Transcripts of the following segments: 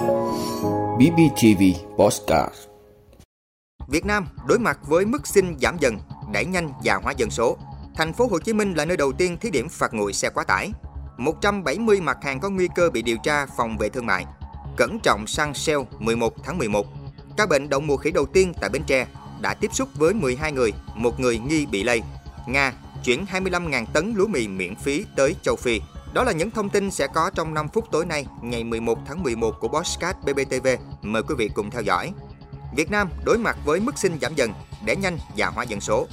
BBTV Postcard Việt Nam đối mặt với mức sinh giảm dần, đẩy nhanh già hóa dân số. Thành phố Hồ Chí Minh là nơi đầu tiên thí điểm phạt nguội xe quá tải. 170 mặt hàng có nguy cơ bị điều tra phòng vệ thương mại. Cẩn trọng sang sale 11 tháng 11. Ca bệnh đậu mùa khỉ đầu tiên tại Bến Tre đã tiếp xúc với 12 người, một người nghi bị lây. Nga chuyển 25.000 tấn lúa mì miễn phí tới châu Phi. Đó là những thông tin sẽ có trong 5 phút tối nay, ngày 11 tháng 11 của Bosscat BBTV. Mời quý vị cùng theo dõi. Việt Nam đối mặt với mức sinh giảm dần để nhanh già hóa dân số.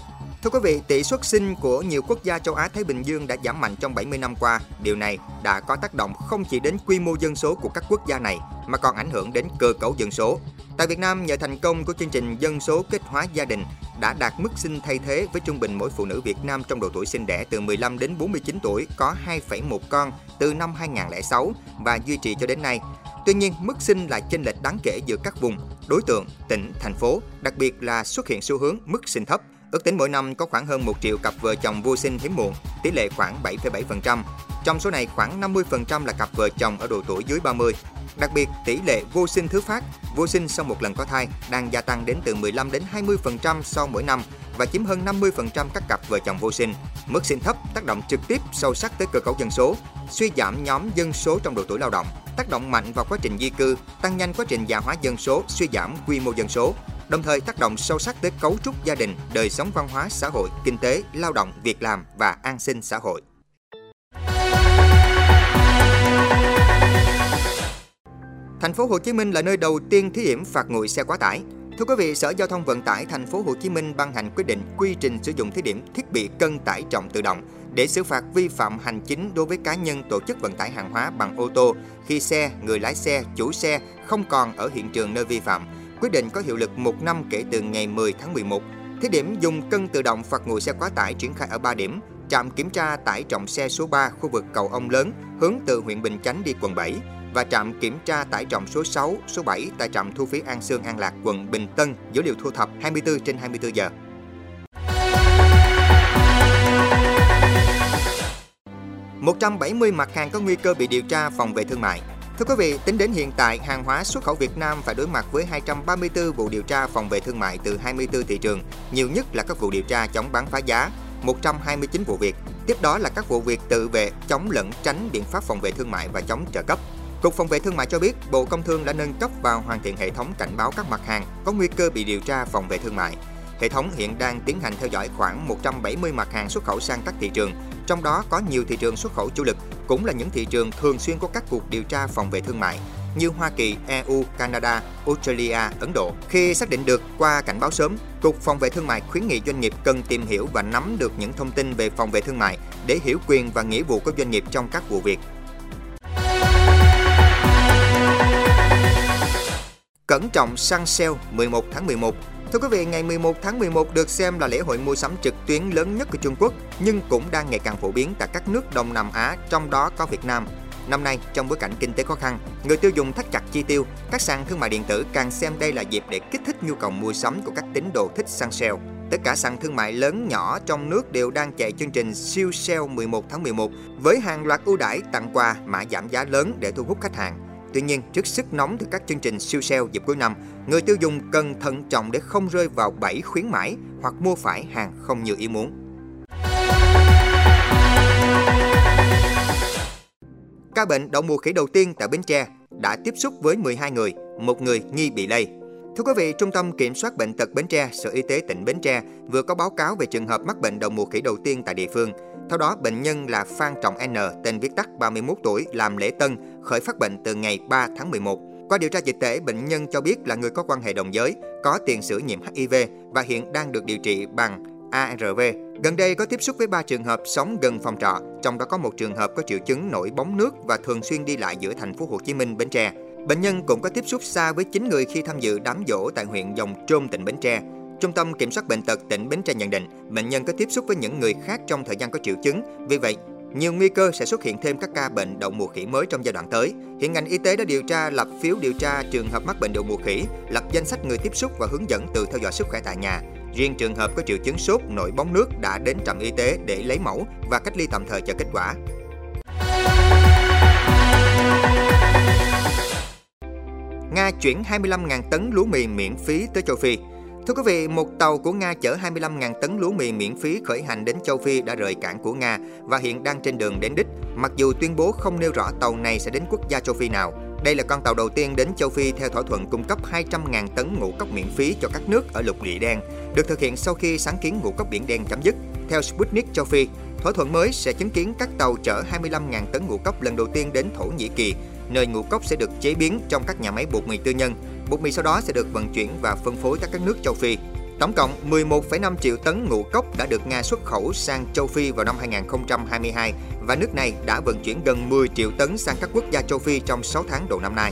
Thưa quý vị, tỷ suất sinh của nhiều quốc gia châu Á Thái Bình Dương đã giảm mạnh trong 70 năm qua. Điều này đã có tác động không chỉ đến quy mô dân số của các quốc gia này mà còn ảnh hưởng đến cơ cấu dân số. Tại Việt Nam, nhờ thành công của chương trình dân số kết hóa gia đình đã đạt mức sinh thay thế với trung bình mỗi phụ nữ Việt Nam trong độ tuổi sinh đẻ từ 15 đến 49 tuổi có 2,1 con từ năm 2006 và duy trì cho đến nay. Tuy nhiên, mức sinh lại chênh lệch đáng kể giữa các vùng, đối tượng, tỉnh, thành phố, đặc biệt là xuất hiện xu hướng mức sinh thấp. Ước tính mỗi năm có khoảng hơn 1 triệu cặp vợ chồng vô sinh hiếm muộn, tỷ lệ khoảng 7,7%. Trong số này khoảng 50% là cặp vợ chồng ở độ tuổi dưới 30. Đặc biệt, tỷ lệ vô sinh thứ phát, vô sinh sau một lần có thai đang gia tăng đến từ 15 đến 20% sau mỗi năm và chiếm hơn 50% các cặp vợ chồng vô sinh. Mức sinh thấp tác động trực tiếp sâu sắc tới cơ cấu dân số, suy giảm nhóm dân số trong độ tuổi lao động, tác động mạnh vào quá trình di cư, tăng nhanh quá trình già hóa dân số, suy giảm quy mô dân số, đồng thời tác động sâu sắc tới cấu trúc gia đình, đời sống văn hóa xã hội, kinh tế, lao động, việc làm và an sinh xã hội. Thành phố Hồ Chí Minh là nơi đầu tiên thí điểm phạt nguội xe quá tải. Thưa quý vị, Sở Giao thông Vận tải Thành phố Hồ Chí Minh ban hành quyết định quy trình sử dụng thí điểm thiết bị cân tải trọng tự động để xử phạt vi phạm hành chính đối với cá nhân tổ chức vận tải hàng hóa bằng ô tô khi xe, người lái xe, chủ xe không còn ở hiện trường nơi vi phạm. Quyết định có hiệu lực một năm kể từ ngày 10 tháng 11. Thí điểm dùng cân tự động phạt nguội xe quá tải triển khai ở 3 điểm. Trạm kiểm tra tải trọng xe số 3 khu vực cầu Ông Lớn hướng từ huyện Bình Chánh đi quận 7 và trạm kiểm tra tải trọng số 6, số 7 tại trạm thu phí An Sương An Lạc, quận Bình Tân, dữ liệu thu thập 24 trên 24 giờ. Một trăm bảy mươi mặt hàng có nguy cơ bị điều tra phòng vệ thương mại. Thưa quý vị, tính đến hiện tại, hàng hóa xuất khẩu Việt Nam phải đối mặt với 234 vụ điều tra phòng vệ thương mại từ 24 thị trường, nhiều nhất là các vụ điều tra chống bán phá giá, 129 vụ việc. Tiếp đó là các vụ việc tự vệ, chống lẫn tránh biện pháp phòng vệ thương mại và chống trợ cấp. Cục Phòng vệ Thương mại cho biết, Bộ Công Thương đã nâng cấp và hoàn thiện hệ thống cảnh báo các mặt hàng có nguy cơ bị điều tra phòng vệ thương mại. Hệ thống hiện đang tiến hành theo dõi khoảng 170 mặt hàng xuất khẩu sang các thị trường, trong đó có nhiều thị trường xuất khẩu chủ lực, cũng là những thị trường thường xuyên có các cuộc điều tra phòng vệ thương mại như Hoa Kỳ, EU, Canada, Australia, Ấn Độ. Khi xác định được qua cảnh báo sớm, Cục Phòng vệ Thương mại khuyến nghị doanh nghiệp cần tìm hiểu và nắm được những thông tin về phòng vệ thương mại để hiểu quyền và nghĩa vụ của doanh nghiệp trong các vụ việc. Cẩn trọng săn sale 11 tháng 11 Thưa quý vị, ngày 11 tháng 11 được xem là lễ hội mua sắm trực tuyến lớn nhất của Trung Quốc, nhưng cũng đang ngày càng phổ biến tại các nước Đông Nam Á, trong đó có Việt Nam. Năm nay, trong bối cảnh kinh tế khó khăn, người tiêu dùng thắt chặt chi tiêu, các sàn thương mại điện tử càng xem đây là dịp để kích thích nhu cầu mua sắm của các tín đồ thích săn sale. Tất cả sàn thương mại lớn nhỏ trong nước đều đang chạy chương trình siêu sale 11 tháng 11 với hàng loạt ưu đãi tặng quà mã giảm giá lớn để thu hút khách hàng. Tuy nhiên, trước sức nóng từ các chương trình siêu sale dịp cuối năm, người tiêu dùng cần thận trọng để không rơi vào bẫy khuyến mãi hoặc mua phải hàng không như ý muốn. Ca bệnh đậu mùa khỉ đầu tiên tại Bến Tre đã tiếp xúc với 12 người, một người nghi bị lây. Thưa quý vị, Trung tâm Kiểm soát Bệnh tật Bến Tre, Sở Y tế tỉnh Bến Tre vừa có báo cáo về trường hợp mắc bệnh đậu mùa khỉ đầu tiên tại địa phương. Theo đó, bệnh nhân là Phan Trọng N, tên viết tắt 31 tuổi, làm lễ tân, khởi phát bệnh từ ngày 3 tháng 11. Qua điều tra dịch tễ, bệnh nhân cho biết là người có quan hệ đồng giới, có tiền sử nhiễm HIV và hiện đang được điều trị bằng ARV. Gần đây có tiếp xúc với 3 trường hợp sống gần phòng trọ, trong đó có một trường hợp có triệu chứng nổi bóng nước và thường xuyên đi lại giữa thành phố Hồ Chí Minh, Bến Tre. Bệnh nhân cũng có tiếp xúc xa với 9 người khi tham dự đám dỗ tại huyện Dòng Trôm, tỉnh Bến Tre. Trung tâm Kiểm soát Bệnh tật tỉnh Bến Tre nhận định, bệnh nhân có tiếp xúc với những người khác trong thời gian có triệu chứng. Vì vậy, nhiều nguy cơ sẽ xuất hiện thêm các ca bệnh đậu mùa khỉ mới trong giai đoạn tới. Hiện ngành y tế đã điều tra lập phiếu điều tra trường hợp mắc bệnh đậu mùa khỉ, lập danh sách người tiếp xúc và hướng dẫn tự theo dõi sức khỏe tại nhà. Riêng trường hợp có triệu chứng sốt, nổi bóng nước đã đến trạm y tế để lấy mẫu và cách ly tạm thời chờ kết quả. Nga chuyển 25.000 tấn lúa mì miễn phí tới châu Phi. Thưa quý vị, một tàu của Nga chở 25.000 tấn lúa mì miễn phí khởi hành đến châu Phi đã rời cảng của Nga và hiện đang trên đường đến đích, mặc dù tuyên bố không nêu rõ tàu này sẽ đến quốc gia châu Phi nào. Đây là con tàu đầu tiên đến châu Phi theo thỏa thuận cung cấp 200.000 tấn ngũ cốc miễn phí cho các nước ở lục địa đen, được thực hiện sau khi sáng kiến ngũ cốc biển đen chấm dứt. Theo Sputnik châu Phi, thỏa thuận mới sẽ chứng kiến các tàu chở 25.000 tấn ngũ cốc lần đầu tiên đến Thổ Nhĩ Kỳ, nơi ngũ cốc sẽ được chế biến trong các nhà máy bột mì tư nhân. Bột mì sau đó sẽ được vận chuyển và phân phối tới các nước châu Phi. Tổng cộng 11,5 triệu tấn ngũ cốc đã được Nga xuất khẩu sang châu Phi vào năm 2022 và nước này đã vận chuyển gần 10 triệu tấn sang các quốc gia châu Phi trong 6 tháng đầu năm nay.